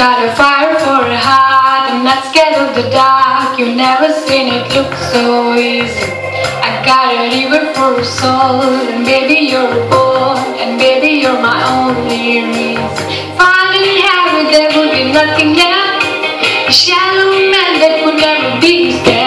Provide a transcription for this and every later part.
got a fire for a heart. I'm not scared of the dark. You've never seen it look so easy. I got a river for a soul. And baby, you're a boy. And baby, you're my only reason. Finding heaven, there would be nothing left. A shallow man that would never be scared.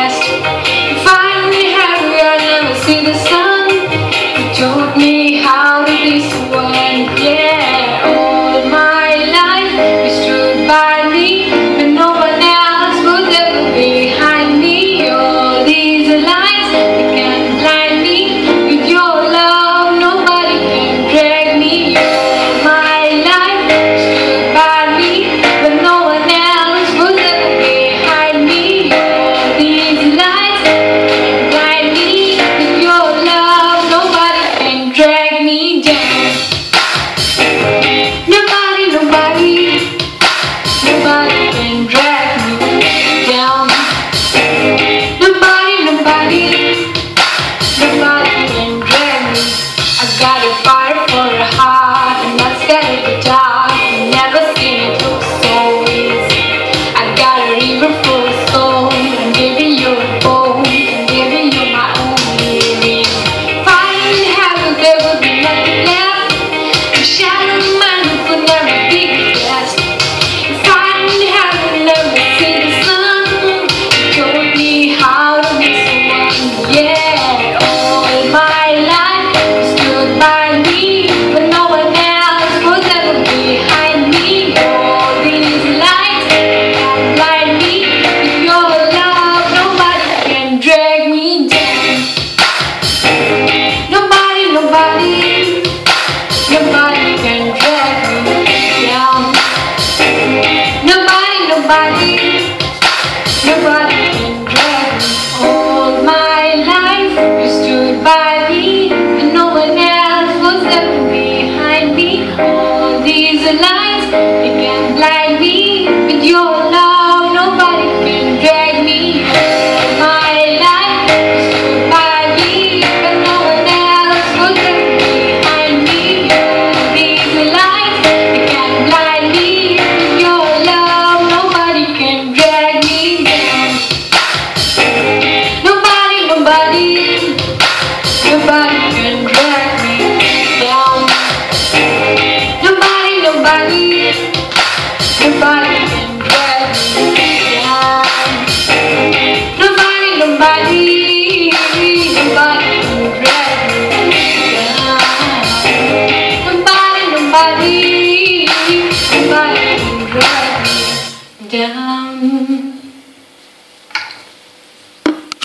down.